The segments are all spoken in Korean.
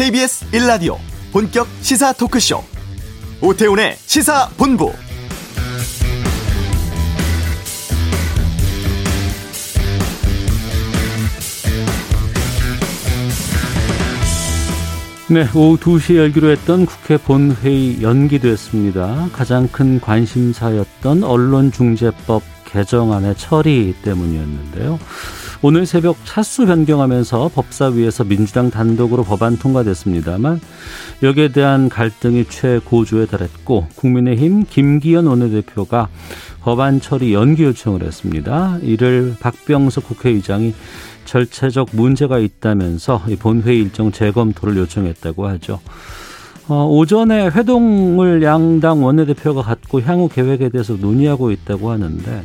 KBS 1라디오 본격 시사 토크쇼 오태훈의 시사본부 네, 오후 2시에 열기로 했던 국회 본회의 연기됐습니다. 가장 큰 관심사였던 언론중재법 개정안의 처리 때문이었는데요. 오늘 새벽 차수 변경하면서 법사위에서 민주당 단독으로 법안 통과됐습니다만 여기에 대한 갈등이 최고조에 달했고 국민의힘 김기현 원내대표가 법안 처리 연기 요청을 했습니다. 이를 박병석 국회의장이 절차적 문제가 있다면서 본회의 일정 재검토를 요청했다고 하죠. 어, 오전에 회동을 양당 원내대표가 갖고 향후 계획에 대해서 논의하고 있다고 하는데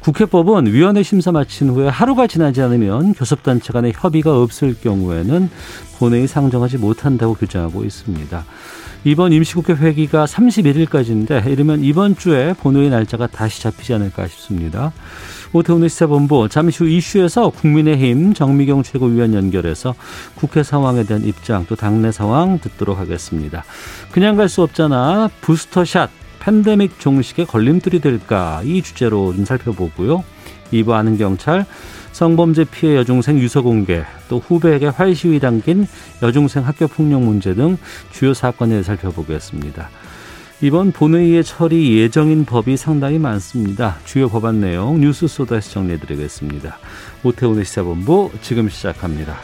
국회법은 위원회 심사 마친 후에 하루가 지나지 않으면 교섭단체 간의 협의가 없을 경우에는 본회의 상정하지 못한다고 규정하고 있습니다. 이번 임시국회 회기가 31일까지인데 이르면 이번 주에 본회의 날짜가 다시 잡히지 않을까 싶습니다. 오태훈의 시사본부 잠시 후 이슈에서 국민의힘 정미경 최고위원 연결해서 국회 상황에 대한 입장 또 당내 상황 듣도록 하겠습니다. 그냥 갈 수 없잖아 부스터샷 팬데믹 종식에 걸림돌이 될까 이 주제로 좀 살펴보고요. 2부 아는 경찰 성범죄 피해 여중생 유서 공개 또 후배에게 활시위 당긴 여중생 학교 폭력 문제 등 주요 대해 살펴보겠습니다. 이번 본회의의 처리 예정인 법이 상당히 많습니다. 주요 법안 내용 뉴스 소다에서 정리해드리겠습니다. 오태훈의 시사본부 지금 시작합니다.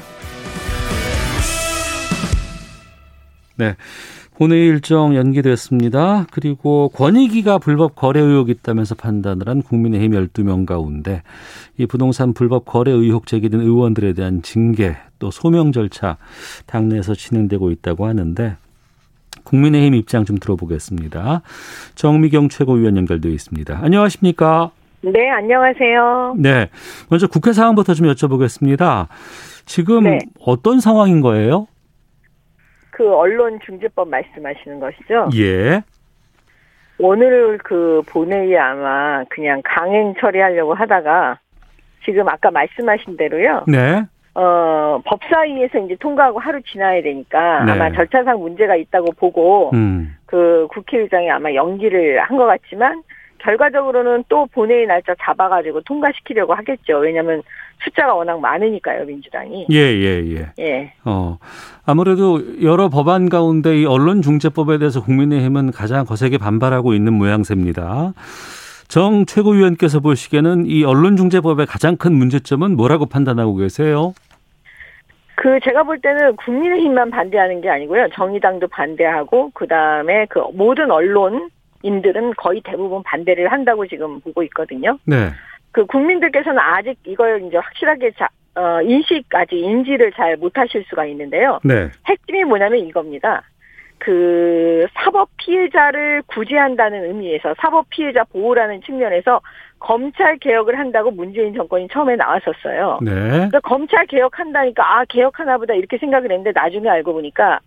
네. 본회의 일정 연기됐습니다. 그리고 권익위가 불법 거래 의혹이 있다면서 판단을 한 국민의힘 12명 가운데 이 부동산 불법 거래 의혹 제기된 의원들에 대한 징계 또 소명 절차 당내에서 진행되고 있다고 하는데 국민의힘 입장 좀 들어보겠습니다. 정미경 최고위원 연결되어 있습니다. 안녕하십니까? 네, 안녕하세요. 네. 먼저 국회 상황부터 좀 여쭤보겠습니다. 지금 네. 어떤 상황인 거예요? 그 언론중재법 말씀하시는 것이죠? 예. 오늘 그 본회의 아마 그냥 강행 처리하려고 하다가 지금 아까 말씀하신 대로요. 네. 어, 법사위에서 이제 통과하고 하루 지나야 되니까 네. 아마 절차상 문제가 있다고 보고 음. 그 국회의장이 아마 연기를 한 것 같지만 결과적으로는 또 본회의 날짜 잡아가지고 통과시키려고 하겠죠. 왜냐하면 숫자가 워낙 많으니까요, 민주당이. 예, 예, 예. 예. 어, 아무래도 여러 법안 가운데 이 언론중재법에 대해서 국민의힘은 가장 거세게 반발하고 있는 모양새입니다. 정 최고위원께서 보시기에는 이 언론중재법의 가장 큰 문제점은 뭐라고 판단하고 계세요? 그 제가 볼 때는 국민의힘만 반대하는 게 아니고요. 정의당도 반대하고 그다음에 그 모든 언론 인들은 거의 대부분 반대를 한다고 지금 보고 있거든요. 네. 그 국민들께서는 아직 이걸 이제 확실하게 자, 어, 인식 아직 인지를 잘 못하실 수가 있는데요. 네. 핵심이 뭐냐면 이겁니다. 그 사법 피해자를 구제한다는 의미에서 사법 피해자 보호라는 측면에서 검찰 개혁을 한다고 문재인 정권이 처음에 나왔었어요. 네. 그러니까 검찰 개혁한다니까 아 개혁하나 보다 이렇게 생각을 했는데 나중에 알고 보니까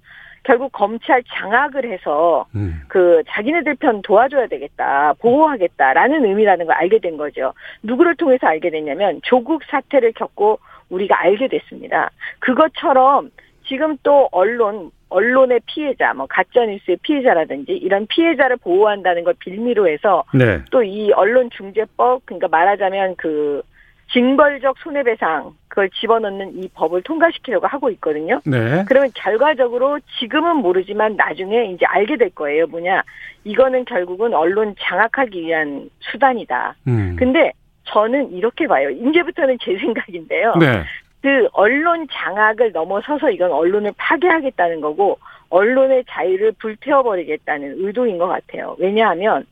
결국 검찰 장악을 해서 음. 그 자기네들 편 도와줘야 되겠다 보호하겠다라는 의미라는 걸 알게 된 거죠. 누구를 통해서 알게 됐냐면 조국 사태를 겪고 우리가 알게 됐습니다. 그것처럼 지금 또 언론 언론의 피해자, 뭐 가짜 뉴스의 피해자라든지 이런 피해자를 보호한다는 걸 빌미로 해서 네. 또이 언론 중재법 그러니까 말하자면 그 징벌적 손해배상 그걸 집어넣는 이 법을 통과시키려고 하고 있거든요. 네. 그러면 결과적으로 지금은 모르지만 나중에 이제 알게 될 거예요. 뭐냐 이거는 결국은 언론 장악하기 위한 수단이다. 음. 근데 저는 이렇게 봐요. 이제부터는 제 생각인데요. 네. 그 언론 장악을 넘어서서 이건 언론을 파괴하겠다는 거고 언론의 자유를 불태워버리겠다는 의도인 것 같아요. 왜냐하면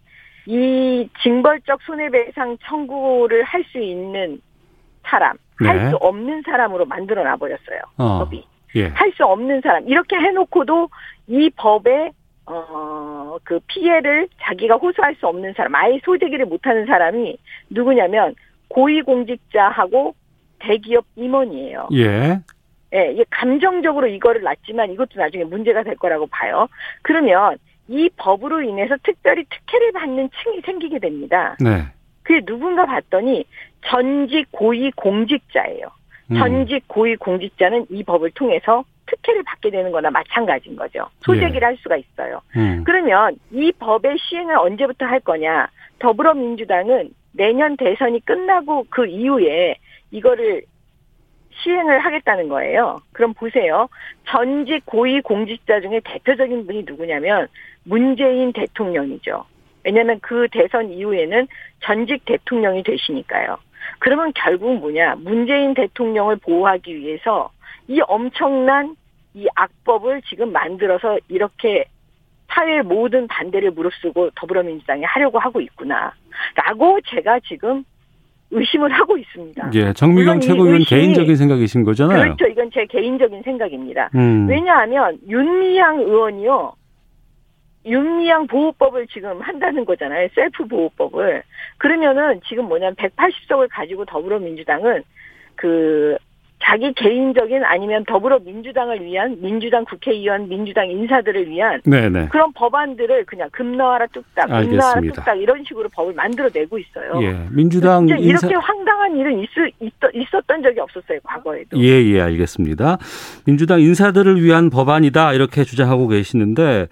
이 징벌적 손해배상 청구를 할 수 있는 사람, 네. 할수 없는 사람으로 만들어 놔버렸어요. 어. 법이. 예. 할수 없는 사람. 이렇게 해놓고도 이 법에 어, 그 피해를 자기가 호소할 수 없는 사람, 아예 소재기를 못하는 사람이 누구냐면 고위공직자하고 대기업 임원이에요. 예. 예, 감정적으로 이거를 놨지만 이것도 나중에 문제가 될 거라고 봐요. 그러면 이 법으로 인해서 특별히 특혜를 받는 층이 생기게 됩니다. 네. 그게 누군가 봤더니 전직 고위 공직자예요. 음. 전직 고위 공직자는 이 법을 통해서 특혜를 받게 되는 거나 마찬가지인 거죠. 소재기를 예. 할 수가 있어요. 음. 그러면 이 법의 시행을 언제부터 할 거냐? 더불어민주당은 내년 대선이 끝나고 그 이후에 이거를 시행을 하겠다는 거예요. 그럼 보세요. 전직 고위 공직자 중에 대표적인 분이 누구냐면 문재인 대통령이죠. 왜냐하면 그 대선 이후에는 전직 대통령이 되시니까요. 그러면 결국 뭐냐? 문재인 대통령을 보호하기 위해서 이 엄청난 이 악법을 지금 만들어서 이렇게 사회의 모든 반대를 무릅쓰고 더불어민주당이 하려고 하고 있구나. 라고 제가 지금 의심을 하고 있습니다. 예, 정미경 최고위원 개인적인 생각이신 거잖아요. 그렇죠. 이건 제 개인적인 생각입니다. 음. 왜냐하면 윤미향 의원이요. 윤미향 보호법을 지금 한다는 거잖아요. 셀프 보호법을. 그러면은 지금 뭐냐면 180석을 가지고 더불어민주당은 그 자기 개인적인 아니면 더불어민주당을 위한 민주당 국회의원, 민주당 인사들을 위한 네네. 그런 법안들을 그냥 금나와라 뚝딱, 금나와라 뚝딱 이런 식으로 법을 만들어내고 있어요. 예, 민주당 인사... 이렇게 황당한 일은 있, 있었던 적이 없었어요 과거에도. 예, 예, 알겠습니다. 민주당 인사들을 위한 법안이다 이렇게 주장하고 계시는데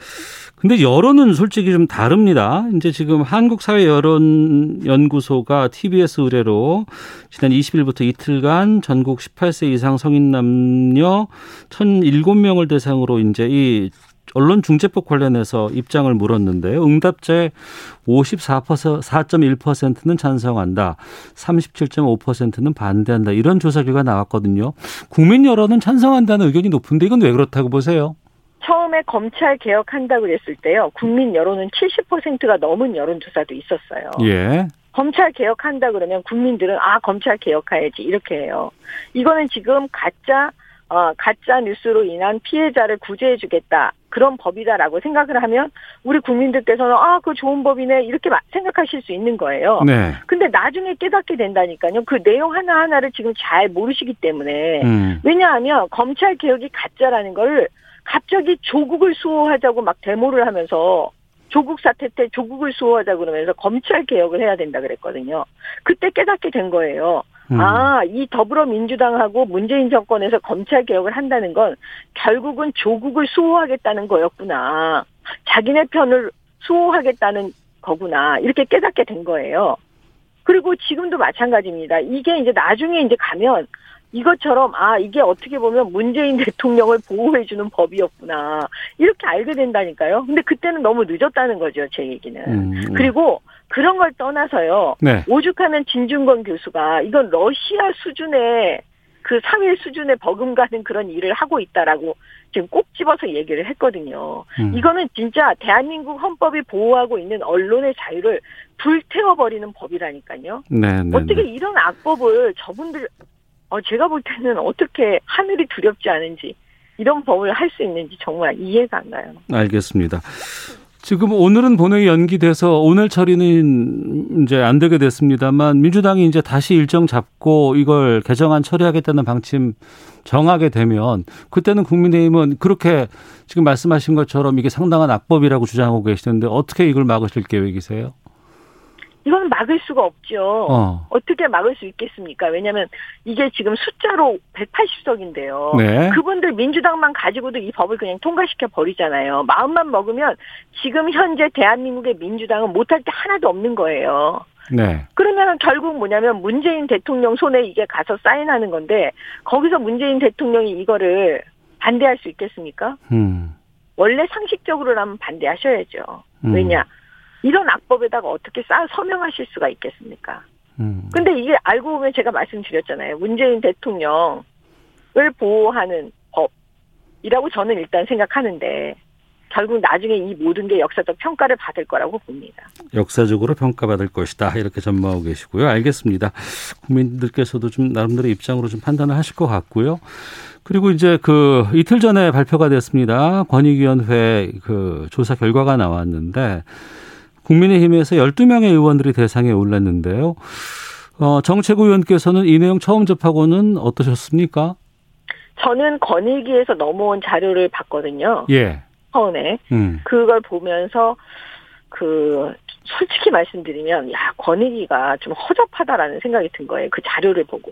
근데 여론은 솔직히 좀 다릅니다. 이제 지금 한국사회여론연구소가 TBS 의뢰로 지난 20일부터 이틀간 전국 18세 이상 성인 남녀 1,007명을 대상으로 이제 이 언론 중재법 관련해서 입장을 물었는데요. 응답자의 54.1%는 찬성한다. 37.5%는 반대한다. 이런 조사 결과 나왔거든요. 국민 여론은 찬성한다는 의견이 높은데 이건 왜 그렇다고 보세요? 처음에 검찰 개혁한다고 그랬을 때요. 국민 여론은 70%가 넘은 여론조사도 있었어요. 예. 검찰 개혁한다 그러면 국민들은 아 검찰 개혁해야지 이렇게 해요. 이거는 지금 가짜 어, 가짜 뉴스로 인한 피해자를 구제해주겠다 그런 법이다라고 생각을 하면 우리 국민들께서는 아 그 좋은 법이네 이렇게 생각하실 수 있는 거예요. 네. 근데 나중에 깨닫게 된다니까요. 그 내용 하나 하나를 지금 잘 모르시기 때문에 음. 왜냐하면 검찰 개혁이 가짜라는 걸 갑자기 조국을 수호하자고 막 데모를 하면서 조국 사태 때 조국을 수호하자 그러면서 검찰 개혁을 해야 된다 그랬거든요. 그때 깨닫게 된 거예요. 음. 아, 이 더불어민주당하고 문재인 정권에서 검찰 개혁을 한다는 건 결국은 조국을 수호하겠다는 거였구나. 자기네 편을 수호하겠다는 거구나. 이렇게 깨닫게 된 거예요. 그리고 지금도 마찬가지입니다. 이게 이제 나중에 이제 가면 이것처럼 아 이게 어떻게 보면 문재인 대통령을 보호해주는 법이었구나 이렇게 알게 된다니까요. 근데 그때는 너무 늦었다는 거죠 제 얘기는. 음, 음. 그리고 그런 걸 떠나서요. 네. 오죽하면 진중권 교수가 이건 러시아 수준의 그 사회 수준의 버금가는 그런 일을 하고 있다라고 지금 꼭 집어서 얘기를 했거든요. 음. 이거는 진짜 대한민국 헌법이 보호하고 있는 언론의 자유를 불태워버리는 법이라니까요. 네, 네, 어떻게 네. 이런 악법을 저분들 어, 제가 볼 때는 어떻게 하늘이 두렵지 않은지 이런 법을 할 수 있는지 정말 이해가 안 가요. 알겠습니다. 지금 오늘은 본회의 연기돼서 오늘 처리는 이제 안 되게 됐습니다만 민주당이 이제 다시 일정 잡고 이걸 개정안 처리하겠다는 방침 정하게 되면 그때는 국민의힘은 그렇게 지금 말씀하신 것처럼 이게 상당한 악법이라고 주장하고 계시는데 어떻게 이걸 막으실 계획이세요? 이건 막을 수가 없죠. 어. 떻게 막을 수 있겠습니까? 왜냐하면 이게 지금 숫자로 180석인데요. 네. 그분들 민주당만 가지고도 이 법을 그냥 통과시켜 버리잖아요. 마음만 먹으면 지금 현재 대한민국의 민주당은 못할 게 하나도 없는 거예요. 네. 그러면 결국 뭐냐면 문재인 대통령 손에 이게 가서 사인하는 건데 거기서 문재인 대통령이 이거를 반대할 수 있겠습니까? 음. 원래 상식적으로라면 반대하셔야죠. 음. 왜냐? 이런 악법에다가 어떻게 쌓아 서명하실 수가 있겠습니까? 음. 근데 이게 알고 보면 제가 말씀드렸잖아요. 문재인 대통령을 보호하는 법이라고 저는 일단 생각하는데 결국 나중에 이 모든 게 역사적 평가를 받을 거라고 봅니다. 역사적으로 평가받을 것이다. 이렇게 전망하고 계시고요. 알겠습니다. 국민들께서도 좀 나름대로 입장으로 좀 판단을 하실 것 같고요. 그리고 이제 그 이틀 전에 발표가 됐습니다. 권익위원회 그 조사 결과가 나왔는데 국민의힘에서 12명의 의원들이 대상에 올랐는데요. 어, 정책 의원께서는 이 내용 처음 접하고는 어떠셨습니까? 저는 권익위에서 넘어온 자료를 봤거든요. 예. 처음에. 음. 그걸 보면서 그 솔직히 말씀드리면 야 권익위가 좀 허접하다라는 생각이 든 거예요. 그 자료를 보고.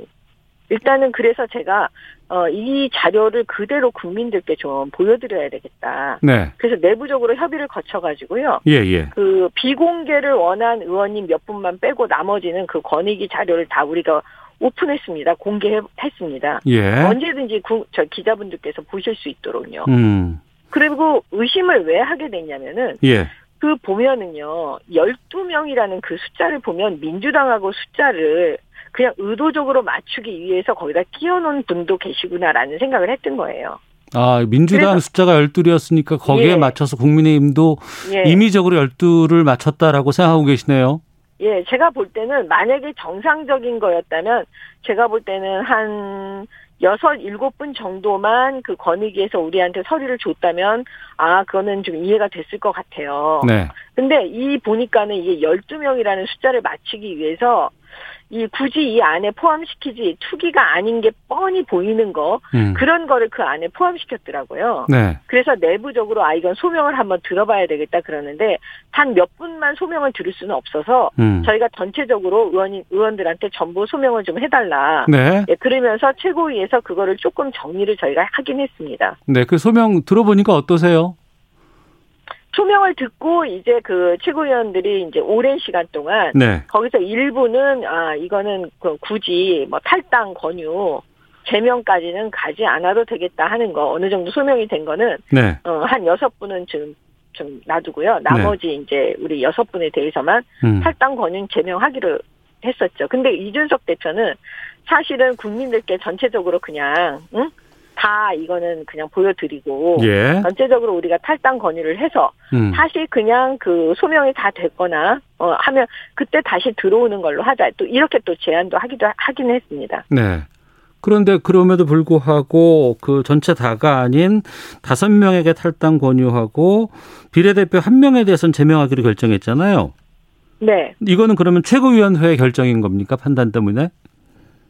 일단은 그래서 제가 어, 이 자료를 그대로 국민들께 좀 보여드려야 되겠다. 네. 그래서 내부적으로 협의를 거쳐가지고요. 예, 예. 그 비공개를 원한 의원님 몇 분만 빼고 나머지는 그 권익위 자료를 다 우리가 오픈했습니다. 공개했습니다. 예. 언제든지 구, 저 기자분들께서 보실 수 있도록요. 음. 그리고 의심을 왜 하게 됐냐면은 예. 그 보면은요. 12명이라는 그 숫자를 보면 민주당하고 숫자를 그냥 의도적으로 맞추기 위해서 거기다 끼워놓은 분도 계시구나라는 생각을 했던 거예요. 아, 민주당 숫자가 12였으니까 거기에 예. 맞춰서 국민의힘도 예. 임의적으로 12를 맞췄다라고 생각하고 계시네요. 예, 제가 볼 때는 만약에 정상적인 거였다면 제가 볼 때는 한 여섯, 일곱 분 정도만 그 권익위에서 우리한테 서류를 줬다면 아, 그거는 좀 이해가 됐을 것 같아요. 네. 근데 이 보니까는 이게 12명이라는 숫자를 맞추기 위해서 이 굳이 이 안에 포함시키지 투기가 아닌 게 뻔히 보이는 거 음. 그런 거를 그 안에 포함시켰더라고요. 네. 그래서 내부적으로 아 이건 소명을 한번 들어봐야 되겠다 그러는데 단 몇 분만 소명을 들을 수는 없어서 음. 저희가 전체적으로 의원 의원들한테 전부 소명을 좀 해달라. 네. 예, 그러면서 최고위에서 그거를 조금 정리를 저희가 하긴 했습니다. 네. 그 소명 들어보니까 어떠세요? 소명을 듣고 이제 그 최고위원들이 이제 오랜 시간 동안 네. 거기서 일부는 아 이거는 그 굳이 뭐 탈당 권유 제명까지는 가지 않아도 되겠다 하는 거 어느 정도 소명이 된 거는 네. 어, 한 여섯 분은 지금 좀 놔두고요. 나머지 이제 우리 여섯 분에 대해서만 음. 탈당 권유 제명하기로 했었죠. 근데 이준석 대표는 사실은 국민들께 전체적으로 그냥 응? 다 이거는 그냥 보여드리고 예. 전체적으로 우리가 탈당 권유를 해서 음. 사실 그냥 그 소명이 다 됐거나 어 하면 그때 다시 들어오는 걸로 하자. 또 이렇게 또 제안도 하기도 하긴 했습니다. 네. 그런데 그럼에도 불구하고 그 전체 다가 아닌 다섯 명에게 탈당 권유하고 비례대표 한 명에 대해서는 제명하기로 결정했잖아요. 네. 이거는 그러면 최고위원회 결정인 겁니까? 판단 때문에?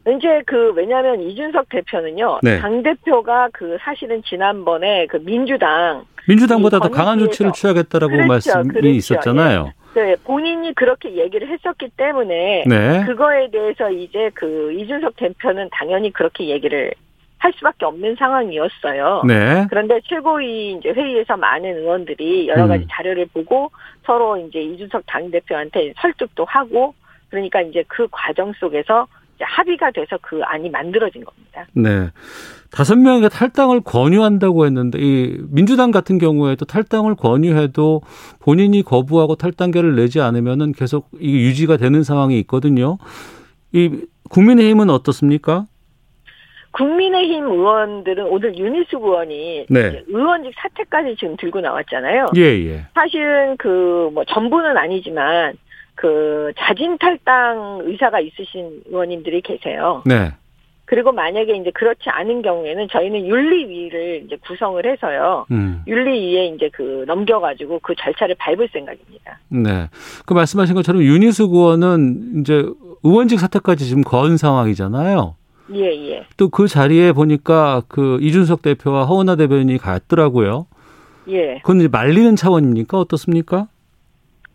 이제 그 왜냐하면 이준석 대표는요. 네. 당 대표가 그 사실은 지난번에 그 민주당 민주당보다 더이 강한 조치를 취하겠다라고 그렇죠, 말씀이 그렇죠. 있었잖아요. 네, 본인이 그렇게 얘기를 했었기 때문에 네. 그거에 대해서 이제 그 이준석 대표는 당연히 그렇게 얘기를 할 수밖에 없는 상황이었어요. 네. 그런데 최고위 이제 회의에서 많은 의원들이 여러 가지 음. 자료를 보고 서로 이제 이준석 당 대표한테 설득도 하고 그러니까 이제 그 과정 속에서 합의가 돼서 그 안이 만들어진 겁니다. 네. 다섯 명에게 탈당을 권유한다고 했는데 이 민주당 같은 경우에도 탈당을 권유해도 본인이 거부하고 탈당계를 내지 않으면은 계속 이 유지가 되는 상황이 있거든요. 이 국민의힘은 어떻습니까? 국민의힘 의원들은 오늘 윤희숙 의원이 네. 의원직 사퇴까지 지금 들고 나왔잖아요. 예, 예. 사실은 그 뭐 전부는 아니지만 그 자진 탈당 의사가 있으신 의원님들이 계세요. 네. 그리고 만약에 이제 그렇지 않은 경우에는 저희는 윤리위를 이제 구성을 해서요. 음. 윤리위에 이제 그 넘겨가지고 그 절차를 밟을 생각입니다. 네. 그 말씀하신 것처럼 윤희숙 의원은 이제 의원직 사퇴까지 지금 건 상황이잖아요. 예, 예. 또 그 자리에 보니까 그 이준석 대표와 허은하 대변인이 갔더라고요. 예. 그건 이제 말리는 차원입니까? 어떻습니까?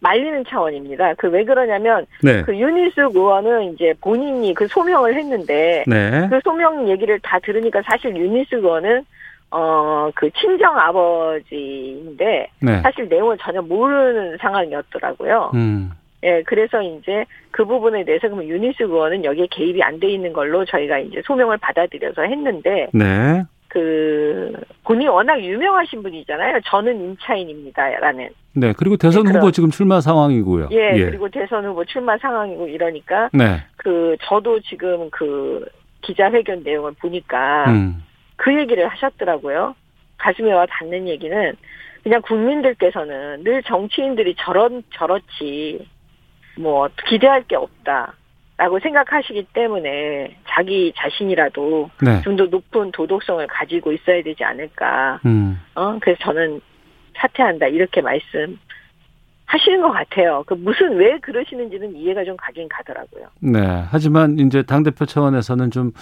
말리는 차원입니다. 그 왜 그러냐면 네. 그 윤희숙 의원은 이제 본인이 그 소명을 했는데 네. 그 소명 얘기를 다 들으니까 사실 윤희숙 의원은 어 그 친정 아버지인데 네. 사실 내용을 전혀 모르는 상황이었더라고요. 음. 예, 그래서 이제 그 부분에 대해서 그럼 유니스 의원은 여기에 개입이 안 돼 있는 걸로 저희가 이제 소명을 받아들여서 했는데 네. 그 본인이 워낙 유명하신 분이잖아요. 저는 임차인입니다라는. 네. 그리고 대선 네, 후보. 지금 출마 상황이고요. 예, 그리고 대선 후보 출마 상황이고 이러니까 네. 그 저도 지금 그 기자회견 내용을 보니까 음. 그 얘기를 하셨더라고요. 가슴에 와 닿는 얘기는 그냥 국민들께서는 늘 정치인들이 저런 저렇지 뭐 기대할 게 없다 라고 생각하시기 때문에 자기 자신이라도 네. 좀더 높은 도덕성을 가지고 있어야 되지 않을까. 음. 어 그래서 저는 사퇴한다 이렇게 말씀. 하시는 것 같아요. 그 무슨 왜 그러시는지는 이해가 좀 가긴 가더라고요. 네. 하지만 이제 당 대표 차원에서는 좀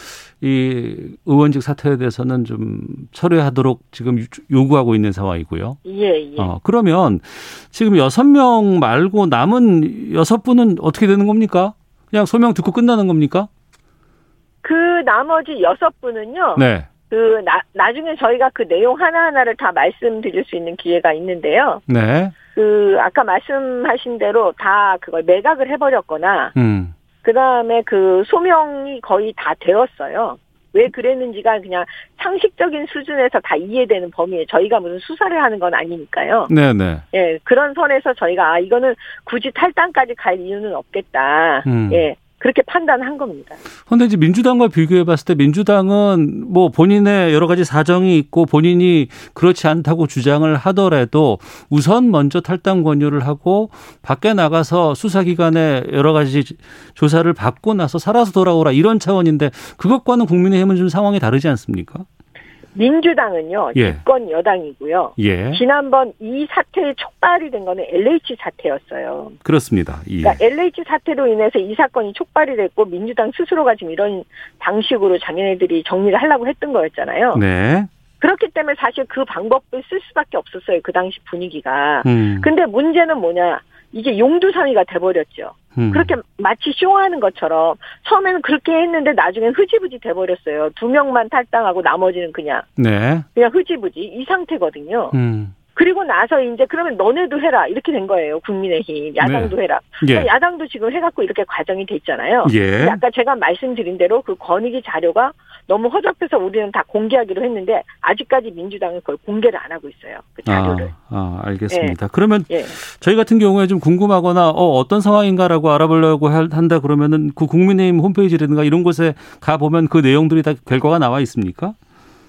이 의원직 사퇴에 대해서는 좀 철회하도록 지금 유- 요구하고 있는 상황이고요. 예, 예. 어, 그러면 지금 여섯 명 말고 남은 여섯 분은 어떻게 되는 겁니까? 그냥 소명 듣고 끝나는 겁니까? 그 나머지 여섯 분은요. 네. 그 나, 나중에 저희가 그 내용 하나하나를 다 말씀드릴 수 있는 기회가 있는데요. 네. 그 아까 말씀하신 대로 다 그걸 매각을 해버렸거나 음. 그 다음에 그 소명이 거의 다 되었어요. 왜 그랬는지가 그냥 상식적인 수준에서 다 이해되는 범위에 저희가 무슨 수사를 하는 건 아니니까요. 네네. 예, 그런 선에서 저희가 아, 이거는 굳이 탈당까지 갈 이유는 없겠다. 음. 예, 그렇게 판단한 겁니다. 그런데 이제 민주당과 비교해 봤을 때 민주당은 뭐 본인의 여러 가지 사정이 있고 본인이 그렇지 않다고 주장을 하더라도 우선 먼저 탈당 권유를 하고 밖에 나가서 수사기관에 여러 가지 조사를 받고 나서 살아서 돌아오라 이런 차원인데 그것과는 국민의힘은 좀 상황이 다르지 않습니까? 민주당은요 예. 집권 여당이고요. 예. 지난번 이 사태의 촉발이 된 거는 LH 사태였어요. 그렇습니다. 예. 그러니까 LH 사태로 인해서 이 사건이 촉발이 됐고 민주당 스스로가 지금 이런 방식으로 자기네들이 정리를 하려고 했던 거였잖아요. 네. 그렇기 때문에 사실 그 방법을 쓸 수밖에 없었어요. 그 당시 분위기가. 음. 근데 문제는 뭐냐? 이게 용두사미가 돼버렸죠. 음. 그렇게 마치 쇼하는 것처럼 처음에는 그렇게 했는데 나중엔 흐지부지 돼버렸어요. 두 명만 탈당하고 나머지는 그냥 네. 그냥 흐지부지 이 상태거든요. 음. 그리고 나서 이제 그러면 너네도 해라 이렇게 된 거예요. 국민의힘 야당도 해라. 예. 야당도 지금 해갖고 이렇게 과정이 돼 있잖아요. 예. 아까 제가 말씀드린 대로 그 권익위 자료가 너무 허접해서 우리는 다 공개하기로 했는데 아직까지 민주당은 그걸 공개를 안 하고 있어요. 그 자료를. 아, 아 알겠습니다. 그러면 예. 저희 같은 경우에 좀 궁금하거나 어, 어떤 상황인가라고 알아보려고 할- 한다 그러면은 그 국민의힘 홈페이지라든가 이런 곳에 가 보면 그 내용들이 다 결과가 나와 있습니까?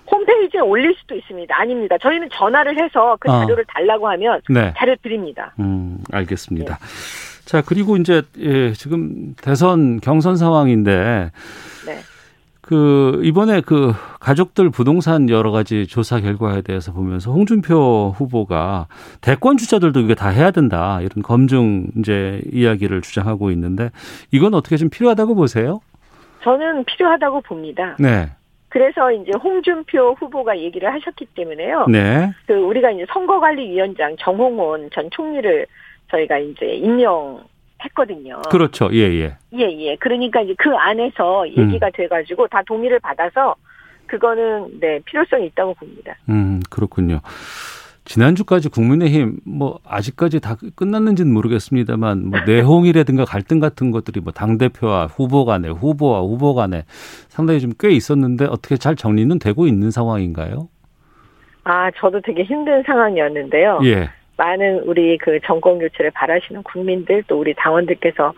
홈페이지에 올릴 수도 있습니다. 아닙니다. 저희는 전화를 해서 그 어. 자료를 달라고 하면 네. 자료 드립니다. 음, 알겠습니다. 자, 그리고 이제 예, 지금 대선 경선 상황인데 네. 그 이번에 그 가족들 부동산 여러 가지 조사 결과에 대해서 보면서 홍준표 후보가 대권 주자들도 이게 다 해야 된다 이런 검증 이제 이야기를 주장하고 있는데 이건 어떻게 좀 필요하다고 보세요? 저는 필요하다고 봅니다. 네, 그래서 이제 홍준표 후보가 얘기를 하셨기 때문에요. 네, 그 우리가 이제 선거관리위원장 정홍원 전 총리를 저희가 이제 임명 했거든요. 그렇죠, 예, 예, 예, 예. 그러니까 이제 그 안에서 음. 얘기가 돼가지고 다 동의를 받아서 그거는 네 필요성이 있다고 봅니다. 음 그렇군요. 지난주까지 국민의힘 뭐 아직까지 다 끝났는지는 모르겠습니다만 뭐 내홍이라든가 갈등 같은 것들이 뭐 당 대표와 후보 간에 후보와 후보 간에 상당히 좀 꽤 있었는데 어떻게 잘 정리는 되고 있는 상황인가요? 아, 저도 되게 힘든 상황이었는데요. 예. 많은 우리 그 정권 교체를 바라시는 국민들 또 우리 당원들께서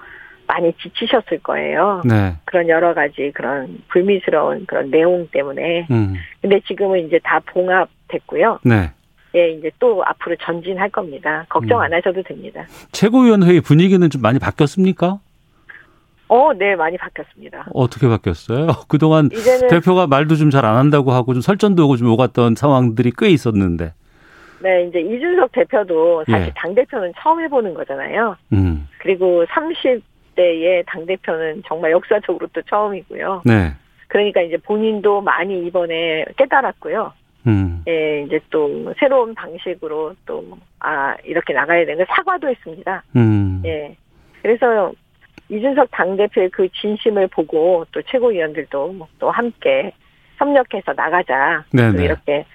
많이 지치셨을 거예요. 네. 그런 여러 가지 그런 불미스러운 그런 내용 때문에. 음. 근데 지금은 이제 다 봉합됐고요. 네. 예, 이제 또 앞으로 전진할 겁니다. 걱정 음. 안 하셔도 됩니다. 최고위원회의 분위기는 좀 많이 바뀌었습니까? 어, 네, 많이 바뀌었습니다. 어떻게 바뀌었어요? 그동안 대표가 말도 좀 잘 안 한다고 하고 좀 설전도 오고 좀 오갔던 상황들이 꽤 있었는데. 네, 이제 이준석 대표도 사실 예. 당 대표는 처음 해보는 거잖아요. 음. 그리고 30대의 당 대표는 정말 역사적으로 또 처음이고요. 네. 그러니까 이제 본인도 많이 이번에 깨달았고요. 음. 예, 이제 또 새로운 방식으로 또 아 이렇게 나가야 되는 거 사과도 했습니다. 음. 예. 그래서 이준석 당 대표의 그 진심을 보고 또 최고위원들도 또 함께 협력해서 나가자. 네네. 또 이렇게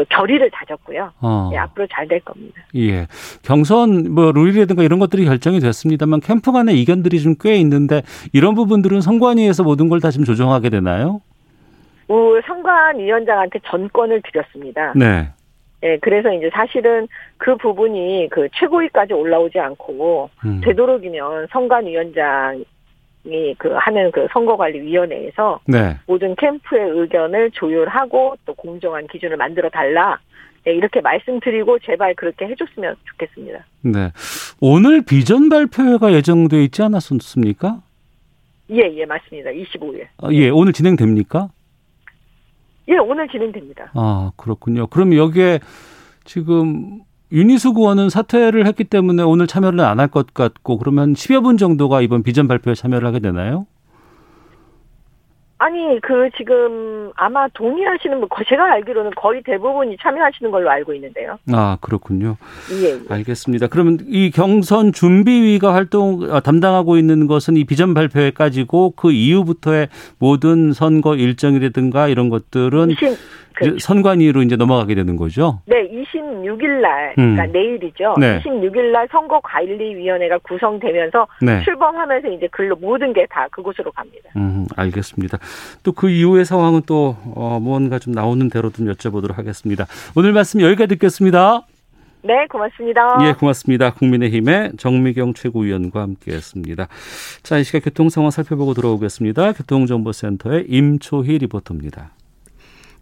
또 결의를 다졌고요. 어. 예, 앞으로 잘 될 겁니다. 예. 경선 뭐 룰이라든가 이런 것들이 결정이 됐습니다만 캠프 간의 이견들이 좀 꽤 있는데 이런 부분들은 선관위에서 모든 걸 다 지금 조정하게 되나요? 우 선관위원장한테 전권을 드렸습니다. 네. 예, 그래서 이제 사실은 그 부분이 그 최고위까지 올라오지 않고 음. 되도록이면 선관위원장 이그 하는 그 선거관리위원회에서 네. 모든 캠프의 의견을 조율하고 또 공정한 기준을 만들어 달라. 네, 이렇게 말씀드리고 제발 그렇게 해줬으면 좋겠습니다. 네. 오늘 비전 발표회가 예정돼 있지 않았습니까? 예, 예, 맞습니다. 25일. 아, 예, 오늘 진행됩니까? 예, 오늘 진행됩니다. 아, 그렇군요. 그럼 여기에 지금 윤희숙 의원은 사퇴를 했기 때문에 오늘 참여를 안 할 것 같고 그러면 10여 분 정도가 이번 비전 발표에 참여를 하게 되나요? 아니 그 지금 아마 동의하시는 분 제가 알기로는 거의 대부분이 참여하시는 걸로 알고 있는데요. 아 그렇군요. 예. 예. 알겠습니다. 그러면 이 경선 준비위가 활동 아, 담당하고 있는 것은 이 비전 발표회까지고 그 이후부터의 모든 선거 일정이라든가 이런 것들은 20, 그렇죠. 선관위로 이제 넘어가게 되는 거죠. 네, 26일 날, 음. 그러니까 내일이죠. 네. 26일 날 선거관리위원회가 구성되면서 네. 출범하면서 이제 글로 모든 게 다 그곳으로 갑니다. 음, 알겠습니다. 또 그 이후의 상황은 또 어, 뭔가 좀 나오는 대로 좀 여쭤보도록 하겠습니다. 오늘 말씀 여기까지 듣겠습니다. 네, 고맙습니다. 예, 고맙습니다. 국민의힘의 정미경 최고위원과 함께했습니다. 자, 이 시각 교통 상황 살펴보고 들어오겠습니다. 교통정보센터의 임초희 리포터입니다.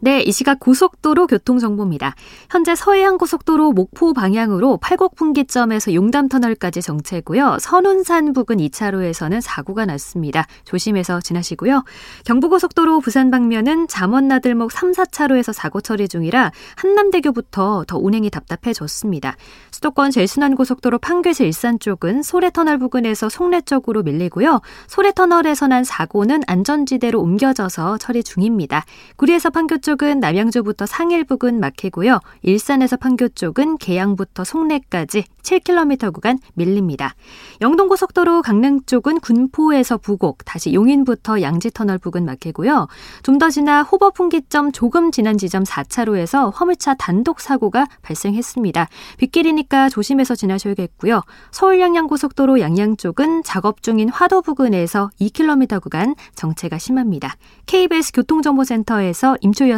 네, 이 시각 고속도로 교통정보입니다. 현재 서해안 고속도로 목포 방향으로 팔곡 분기점에서 용담터널까지 정체고요. 선운산 부근 2차로에서는 사고가 났습니다. 조심해서 지나시고요. 경부고속도로 부산 방면은 잠원나들목 3, 4차로에서 사고 처리 중이라 한남대교부터 더 운행이 답답해졌습니다. 수도권 제순환고속도로 판교에서 일산 쪽은 소래터널 부근에서 송내 쪽으로 밀리고요. 소래터널에서 난 사고는 안전지대로 옮겨져서 처리 중입니다. 구리에서 판교 쪽은 남양주부터 상일 부근 막히고요. 일산에서 판교 쪽은 계양부터 송내까지 7km 구간 밀립니다. 영동고속도로 강릉 쪽은 군포에서 부곡, 다시 용인부터 양지터널 부근 막히고요. 좀 더 지나 호버풍기점 조금 지난 지점 4차로에서 화물차 단독 사고가 발생했습니다. 빗길이니까 조심해서 지나셔야겠고요. 서울 양양고속도로 양양 쪽은 작업 중인 화도 부근에서 2km 구간 정체가 심합니다. KBS 교통정보센터에서 임초연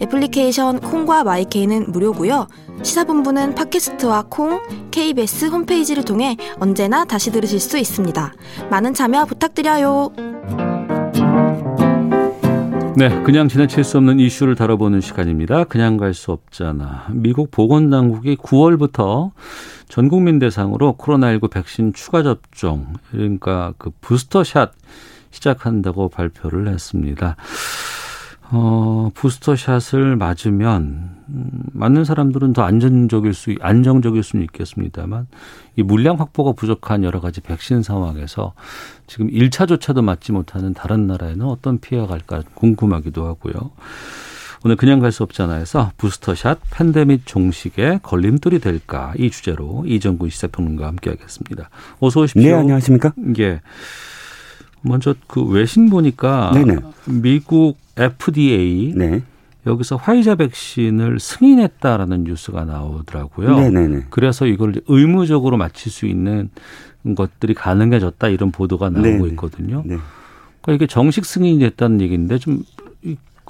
애플리케이션 콩과 마이케이는 무료고요. 시사본부는 팟캐스트와 콩, KBS 홈페이지를 통해 언제나 다시 들으실 수 있습니다. 많은 참여 부탁드려요. 네, 그냥 지나칠 수 없는 이슈를 다뤄보는 시간입니다. 그냥 갈 수 없잖아. 미국 보건당국이 9월부터 전 국민 대상으로 코로나19 백신 추가 접종, 그러니까 그 부스터샷 시작한다고 발표를 했습니다. 어, 부스터샷을 맞으면 음, 맞는 사람들은 더 안전적일 수 안정적일 수는 있겠습니다만 이 물량 확보가 부족한 여러 가지 백신 상황에서 지금 1차조차도 맞지 못하는 다른 나라에는 어떤 피해가 갈까 궁금하기도 하고요. 오늘 그냥 갈 수 없잖아요서 부스터샷 팬데믹 종식에 걸림돌이 될까 이 주제로 이정구 시사평론가 함께하겠습니다. 어서 오십시오. 네, 안녕하십니까? 예. 먼저 그 외신 보니까 네네. 미국 FDA 네. 여기서 화이자 백신을 승인했다라는 뉴스가 나오더라고요. 네네네. 그래서 이걸 의무적으로 맞힐 수 있는 것들이 가능해졌다 이런 보도가 나오고 네네. 있거든요. 네. 그러니까 이게 정식 승인이 됐다는 얘기인데 좀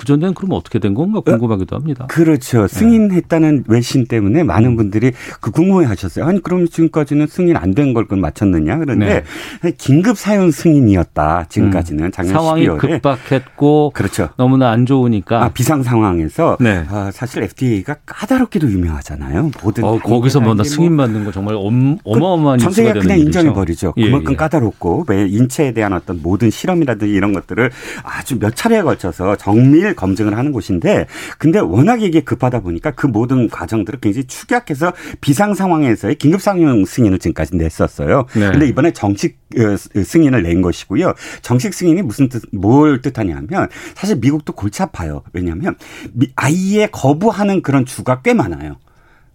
그전에는 그럼 어떻게 된 건가 어, 궁금하기도 합니다. 그렇죠. 승인했다는 네. 외신 때문에 많은 음. 분들이 그 궁금해 하셨어요. 아니, 그럼 지금까지는 승인 안 된 걸 그럼 맞췄느냐? 그런데 네. 긴급 사용 승인이었다. 지금까지는 음. 작년 상황이 12월에. 급박했고 그렇죠. 너무나 안 좋으니까 아, 비상 상황에서 네. 아, 사실 FDA가 까다롭게도 유명하잖아요. 모든 어, 거기서 뭐나 뭐 승인 받는 거 정말 엄, 그 어마어마한 전 세계가 그냥 인정해 버리죠. 예, 그만큼 예. 까다롭고 매 인체에 대한 어떤 모든 실험이라든지 이런 것들을 아주 몇 차례에 걸쳐서 정밀 사실 검증을 하는 곳인데 근데 워낙 이게 급하다 보니까 그 모든 과정들을 굉장히 축약해서 비상 상황에서의 긴급 상용 승인을 지금까지 냈었어요. 네. 근데 이번에 정식 어, 승인을 낸 것이고요. 정식 승인이 무슨 뜻, 뭘 뜻하냐면 사실 미국도 골치 아파요. 왜냐하면 아예 거부하는 그런 주가 꽤 많아요.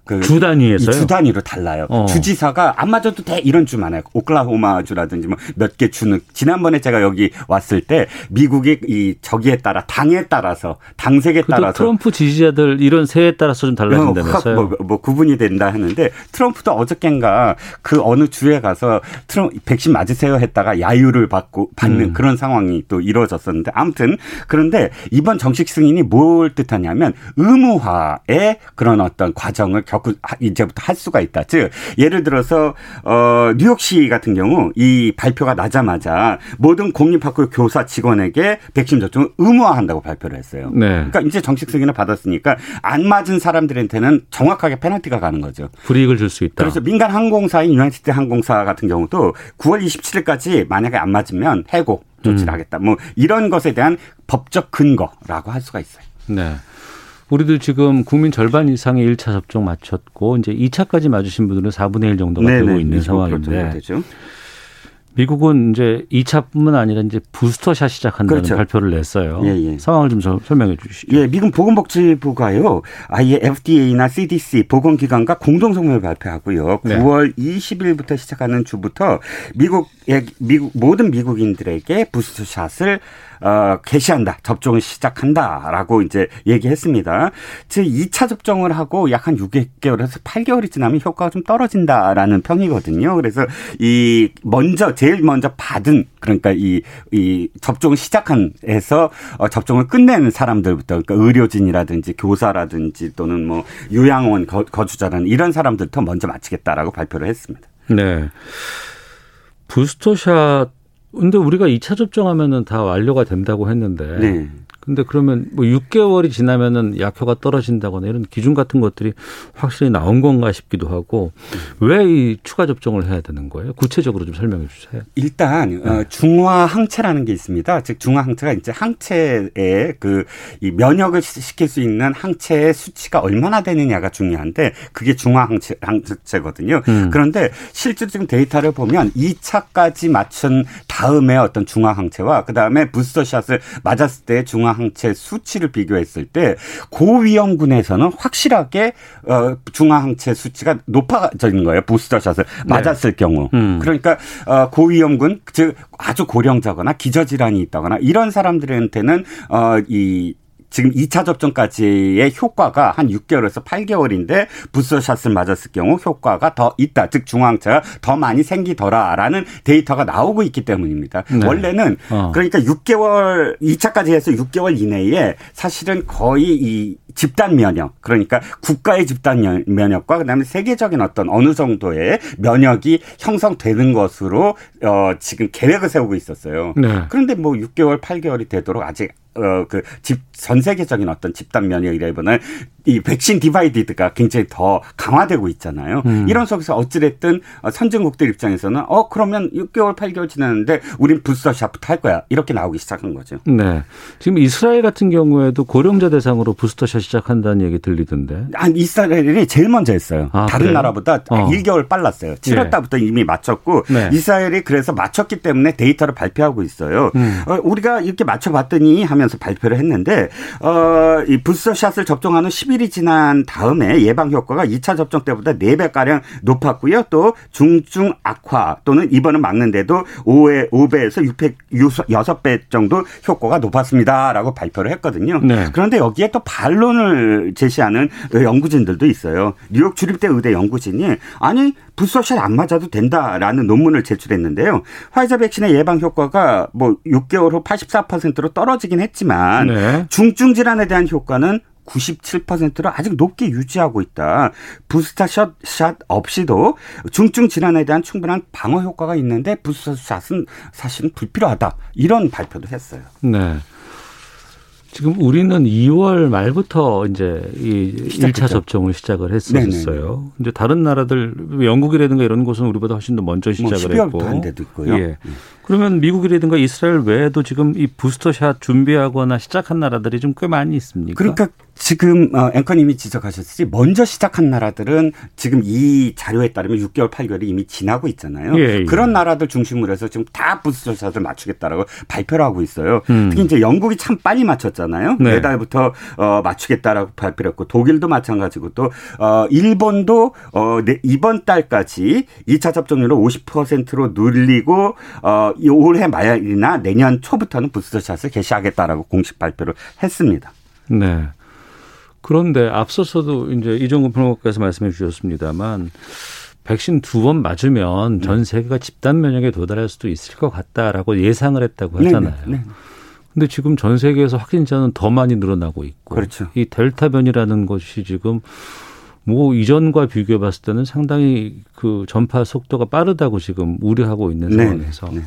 그 주 단위에서요? 주 단위로 달라요. 어. 주지사가 안 맞아도 돼 이런 주 많아요. 오클라호마 주라든지 뭐 몇 개 주는 지난번에 제가 여기 왔을 때 미국이 이 저기에 따라 당에 따라서 당색에 따라서 트럼프 지지자들 이런 세에 따라서 좀 달라진다면서요? 뭐, 뭐, 구분이 된다 하는데 트럼프도 어저께인가 그 어느 주에 가서 트럼 백신 맞으세요 했다가 야유를 받고 받는 음. 그런 상황이 또 이루어졌었는데 아무튼 그런데 이번 정식 승인이 뭘 뜻하냐면 의무화의 그런 어떤 과정을 겪고 이제부터 할 수가 있다. 즉 예를 들어서 어 뉴욕시 같은 경우 이 발표가 나자마자 모든 공립학교 교사 직원에게 백신 접종을 의무화한다고 발표를 했어요. 네. 그러니까 이제 정식 승인을 받았으니까 안 맞은 사람들한테는 정확하게 페널티가 가는 거죠. 불이익을 줄 수 있다. 그래서 민간 항공사인 유나이티드 항공사 같은 경우도 9월 27일까지 만약에 안 맞으면 해고 조치를 음. 하겠다. 뭐 이런 것에 대한 법적 근거라고 할 수가 있어요. 네. 우리도 지금 국민 절반 이상의 1차 접종 마쳤고 이제 2차까지 맞으신 분들은 4분의 1 정도가 네네. 되고 있는 상황인데 미국은 이제 2차뿐만 아니라 이제 부스터샷 시작한다는 그렇죠. 발표를 냈어요. 예, 예. 상황을 좀 설명해 주시죠. 예, 미국 보건복지부가요. 아예 FDA나 CDC 보건기관과 공동 성명을 발표하고요. 네. 9월 20일부터 시작하는 주부터 미국의 미국 모든 미국인들에게 부스터샷을 어, 개시한다. 접종을 시작한다라고 이제 얘기했습니다. 즉 2차 접종을 하고 약 한 6개월에서 8개월이 지나면 효과가 좀 떨어진다라는 평이거든요. 그래서 이 먼저 제일 먼저 받은 그러니까 이, 이 접종을 시작한에서 어, 접종을 끝내는 사람들부터 그러니까 의료진이라든지 교사라든지 또는 뭐 요양원 거, 거주자라는 이런 사람들부터 먼저 마치겠다라고 발표를 했습니다. 네. 부스터샷 근데 우리가 2차 접종하면은 다 완료가 된다고 했는데 네. 근데 그러면 뭐 6개월이 지나면은 약효가 떨어진다거나 이런 기준 같은 것들이 확실히 나온 건가 싶기도 하고 왜 이 추가 접종을 해야 되는 거예요? 구체적으로 좀 설명해 주세요. 일단 어, 네. 어, 중화 항체라는 게 있습니다. 즉 중화 항체가 이제 항체의 그 이 면역을 시킬 수 있는 항체의 수치가 얼마나 되느냐가 중요한데 그게 중화 항체 항체거든요. 음. 그런데 실제 지금 데이터를 보면 2차까지 맞춘 다음에 어떤 중화 항체와 그다음에 부스터샷을 맞았을 때 중화 항체 수치를 비교했을 때 고위험군에서는 확실하게 어 중화 항체 수치가 높아지는 거예요. 부스터샷을 네. 맞았을 네. 경우. 음. 그러니까 어 고위험군 즉 아주 고령자거나 기저질환이 있다거나 이런 사람들한테는 어 이 지금 2차 접종까지의 효과가 한 6개월에서 8개월인데 부스터샷을 맞았을 경우 효과가 더 있다. 즉 중앙차가 더 많이 생기더라라는 데이터가 나오고 있기 때문입니다. 네. 원래는 어. 그러니까 6개월 2차까지 해서 6개월 이내에 사실은 거의 이 집단 면역 그러니까 국가의 집단 면역과 그다음에 세계적인 어떤 어느 정도의 면역이 형성되는 것으로 어 지금 계획을 세우고 있었어요. 네. 그런데 뭐 6개월 8개월이 되도록 아직 어그 집전 세계적인 어떤 집단 면역이라기보다는 이 백신 디바이디드가 굉장히 더 강화되고 있잖아요. 음. 이런 속에서 어찌됐든 선진국들 입장에서는 어 그러면 6개월 8개월 지났는데 우린 부스터샷부터 할 거야 이렇게 나오기 시작한 거죠. 네. 지금 이스라엘 같은 경우에도 고령자 대상으로 부스터샷 시작한다는 얘기 들리던데. 아니 이스라엘이 제일 먼저 했어요. 아, 다른 그래요? 나라보다 어. 1개월 빨랐어요. 7월 달부터 예. 이미 맞췄고 네. 이스라엘이 그래서 맞췄기 때문에 데이터를 발표하고 있어요. 음. 어, 우리가 이렇게 맞춰봤더니 하면서 발표를 했는데 어, 이 부스터샷을 접종하는 10일 10일이 지난 다음에 예방 효과가 2차 접종 때보다 4배 가량 높았고요. 또 중증 악화 또는 입원을 막는데도 5회 5배에서 6배 6배 정도 효과가 높았습니다라고 발표를 했거든요. 네. 그런데 여기에 또 반론을 제시하는 연구진들도 있어요. 뉴욕 주립대 의대 연구진이 아니 부스터샷 안 맞아도 된다라는 논문을 제출했는데요. 화이자 백신의 예방 효과가 뭐 6개월 후 84%로 떨어지긴 했지만 네. 중증 질환에 대한 효과는 97%로 아직 높게 유지하고 있다. 부스터샷 샷 없이도 중증 질환에 대한 충분한 방어 효과가 있는데 부스터샷은 사실은 불필요하다. 이런 발표도 했어요. 네. 지금 우리는 2월 말부터 이제 이 시작했죠. 1차 접종을 시작을 했었어요. 근데 다른 나라들 영국이라든가 이런 곳은 우리보다 훨씬 더 먼저 뭐 시작을 뭐 했고. 데도 있고요. 예. 예. 그러면 미국이라든가 이스라엘 외에도 지금 이 부스터샷 준비하거나 시작한 나라들이 좀 꽤 많이 있습니까? 그러니까 지금 어, 앵커님이 지적하셨듯이 먼저 시작한 나라들은 지금 이 자료에 따르면 6개월, 8개월이 이미 지나고 있잖아요. 예, 예. 그런 나라들 중심으로 해서 지금 다 부스터샷을 맞추겠다라고 발표를 하고 있어요. 음. 특히 이제 영국이 참 빨리 맞췄잖아요. 네. 내달부터 어, 맞추겠다라고 발표를 했고 독일도 마찬가지고 또 어, 일본도 어, 이번 달까지 2차 접종률을 50%로 늘리고 어, 올해 말이나 내년 초부터는 부스터샷을 개시하겠다라고 공식 발표를 했습니다. 네. 그런데 앞서서도 이제 이종근 평론가께서 말씀해 주셨습니다만 백신 두 번 맞으면 전 세계가 집단 면역에 도달할 수도 있을 것 같다라고 예상을 했다고 하잖아요. 네, 네. 근데 지금 전 세계에서 확진자는 더 많이 늘어나고 있고 그렇죠. 이 델타 변이라는 것이 지금 뭐 이전과 비교해 봤을 때는 상당히 그 전파 속도가 빠르다고 지금 우려하고 있는 네, 상황에서 네. 네.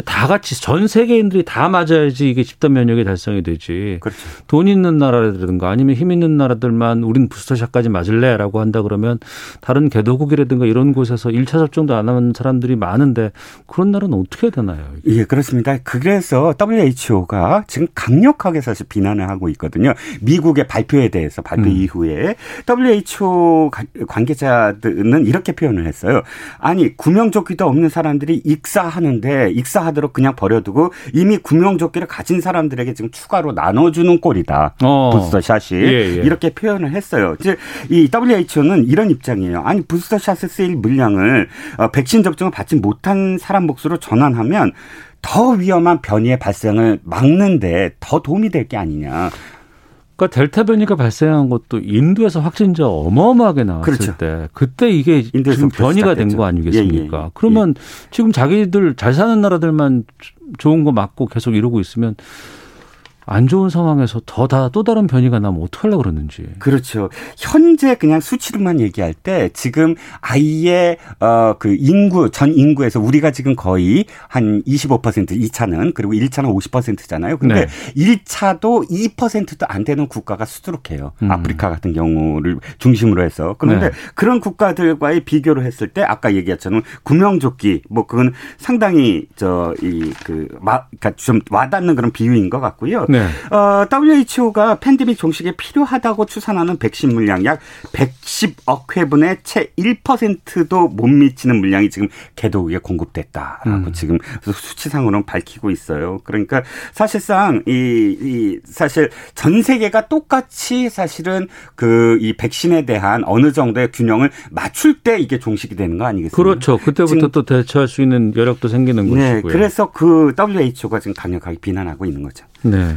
다 같이 전 세계인들이 다 맞아야지 이게 집단 면역이 달성이 되지. 그렇죠. 돈 있는 나라라든가 아니면 힘 있는 나라들만 우린 부스터샷까지 맞을래라고 한다 그러면 다른 개도국이라든가 이런 곳에서 1차 접종도 안 하는 사람들이 많은데 그런 나라는 어떻게 되나요? 이게? 예, 그렇습니다. 그래서 WHO가 지금 강력하게 사실 비난을 하고 있거든요. 미국의 발표에 대해서 발표 음. 이후에 WHO 관계자들은 이렇게 표현을 했어요. 아니 구명조끼도 없는 사람들이 익사하는데 익사 하도록 그냥 버려두고 이미 구명조끼를 가진 사람들에게 지금 추가로 나눠주는 꼴이다. 어. 부스터샷이 예, 예. 이렇게 표현을 했어요. 이제 이 WHO는 이런 입장이에요. 아니 부스터샷에 쓰일 물량을 어, 백신 접종을 받지 못한 사람 몫으로 전환하면 더 위험한 변이의 발생을 막는데 더 도움이 될 게 아니냐. 그러니까 델타 변이가 발생한 것도 인도에서 확진자 어마어마하게 나왔을 그렇죠. 때 그때 이게 지금 변이가 된 거 아니겠습니까? 예, 예. 그러면 예. 지금 자기들 잘 사는 나라들만 좋은 거 맞고 계속 이러고 있으면 안 좋은 상황에서 더 다 또 다른 변이가 나면 어떡하려고 그러는지. 그렇죠. 현재 그냥 수치로만 얘기할 때 지금 아예 어그 인구 전 인구에서 우리가 지금 거의 한 25% 2차는 그리고 1차는 50%잖아요. 근데 네. 1차도 2%도 안 되는 국가가 수두룩해요. 음. 아프리카 같은 경우를 중심으로 해서. 그런데 네. 그런 국가들과의 비교를 했을 때 아까 얘기했처럼 구명조끼 뭐 그건 상당히 저 이 그 마 그러니까 좀 와닿는 그런 비유인 것 같고요. 네. 어, WHO가 팬데믹 종식에 필요하다고 추산하는 백신 물량 약 110억 회분의 채 1%도 못 미치는 물량이 지금 개도국에 공급됐다라고 음. 지금 수치상으로는 밝히고 있어요. 그러니까 사실상 이, 이 사실 전 세계가 똑같이 사실은 그 이 백신에 대한 어느 정도의 균형을 맞출 때 이게 종식이 되는 거 아니겠습니까? 그렇죠. 그때부터 또 대처할 수 있는 여력도 생기는 네, 것이고요. 그래서 그 WHO가 지금 강력하게 비난하고 있는 거죠. 네.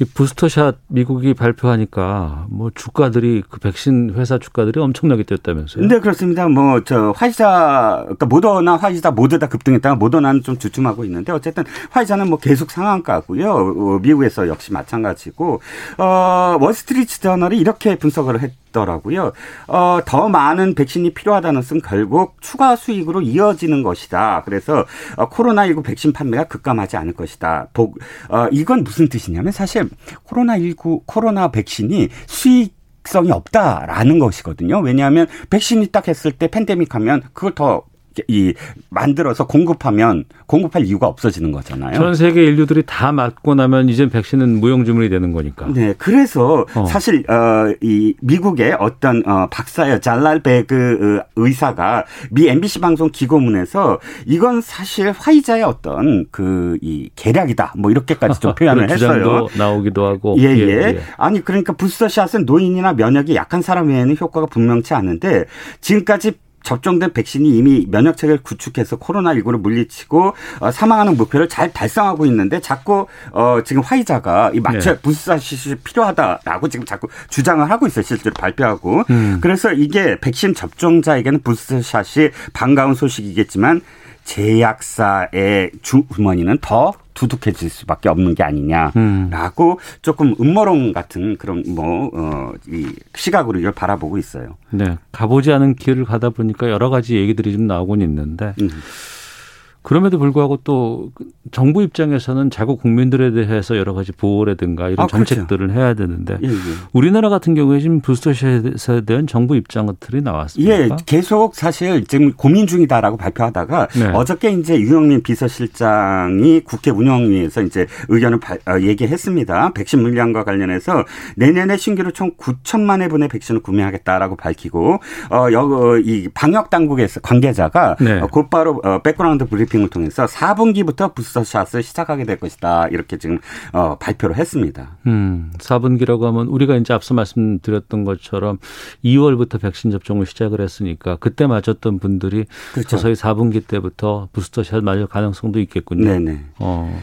이 부스터샷 미국이 발표하니까 뭐 주가들이 그 백신 회사 주가들이 엄청나게 뛰었다면서요? 네 그렇습니다. 뭐 저 화이자 그러니까 모더나 화이자 모두 다 급등했다가 모더나는 좀 주춤하고 있는데 어쨌든 화이자는 뭐 계속 상한가고요. 어, 미국에서 역시 마찬가지고 어 월스트리트 저널이 이렇게 분석을 했. 있더라고요. 어, 더 많은 백신이 필요하다는 것은 결국 추가 수익으로 이어지는 것이다. 그래서 어, 코로나19 백신 판매가 급감하지 않을 것이다. 복, 어, 이건 무슨 뜻이냐면 사실 코로나19 코로나 백신이 수익 성이 없다라는 것이거든요. 왜냐하면 백신이 딱 했을 때 팬데믹 하면 그걸 더 이 만들어서 공급하면 공급할 이유가 없어지는 거잖아요. 전 세계 인류들이 다 맞고 나면 이제 백신은 무용지물이 되는 거니까. 네, 그래서 어. 사실 어이 미국의 어떤 어 박사여 잘랄베그 의사가 미 MBC 방송 기고문에서 이건 사실 화이자의 어떤 그 이 계략이다. 뭐 이렇게까지 좀 표현을 했어요. 나오기도 하고. 예, 예, 예. 아니 그러니까 부스터샷은 노인이나 면역이 약한 사람 외에는 효과가 분명치 않은데 지금까지 접종된 백신이 이미 면역 체계를 구축해서 코로나19를 물리치고 어, 사망하는 목표를 잘 달성하고 있는데 자꾸 어 지금 화이자가 이 맞춰 네. 부스터샷이 필요하다라고 지금 자꾸 주장을 하고 있어요. 실제로 발표하고. 음. 그래서 이게 백신 접종자에게는 부스터샷이 반가운 소식이겠지만 제약사의 주머니는 더 두둑해질 수밖에 없는 게 아니냐라고 음. 조금 음모론 같은 그런 뭐어이 시각으로 이걸 바라보고 있어요. 네, 가보지 않은 길을 가다 보니까 여러 가지 얘기들이 좀 나오곤 있는데. 음. 그럼에도 불구하고 또 정부 입장에서는 자국 국민들에 대해서 여러 가지 보호라든가 이런 아, 그렇죠. 정책들을 해야 되는데 예, 예. 우리나라 같은 경우에 지금 부스터샷에 대한 정부 입장 것들이 나왔습니다. 예, 계속 사실 지금 고민 중이다라고 발표하다가 네. 어저께 이제 유영민 비서실장이 국회 운영위에서 이제 의견을 발, 어, 얘기했습니다. 백신 물량과 관련해서 내년에 신규로 총 9천만 회분의 백신을 구매하겠다라고 밝히고 어이 방역 당국에서 관계자가 네. 곧바로 어, 백그라운드 브리핑 브리핑을 통해서 4분기부터 부스터샷을 시작하게 될 것이다. 이렇게 지금 어, 발표를 했습니다. 음, 4분기라고 하면 우리가 이제 앞서 말씀드렸던 것처럼 2월부터 백신 접종을 시작을 했으니까 그때 맞았던 분들이 그렇죠. 서서히 4분기 때부터 부스터샷 맞을 가능성도 있겠군요. 네네. 어.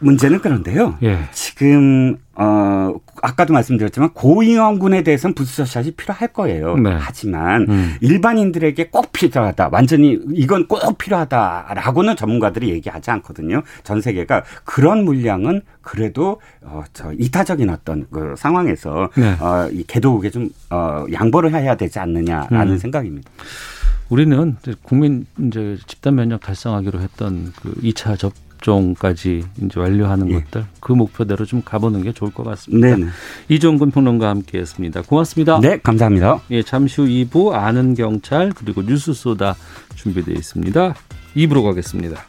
문제는 그런데요. 예. 지금 어 아까도 말씀드렸지만 고위험군에 대해서는 부스터샷이 필요할 거예요. 네. 하지만 음. 일반인들에게 꼭 필요하다. 완전히 이건 꼭 필요하다라고는 전문가들이 얘기하지 않거든요. 전 세계가 그런 물량은 그래도 어 저 이타적인 어떤 그 상황에서 네. 어 이 개도국에 좀 어 양보를 해야 되지 않느냐라는 음. 생각입니다. 우리는 국민 이제 집단 면역 달성하기로 했던 그 2차 접 접종까지 이제 완료하는 예. 것들 그 목표대로 좀 가보는 게 좋을 것 같습니다. 네 이종근 평론가 함께했습니다. 고맙습니다. 네, 감사합니다. 예, 잠시 후 2부 아는 경찰 그리고 뉴스 소다 준비되어 있습니다. 2부로 가겠습니다.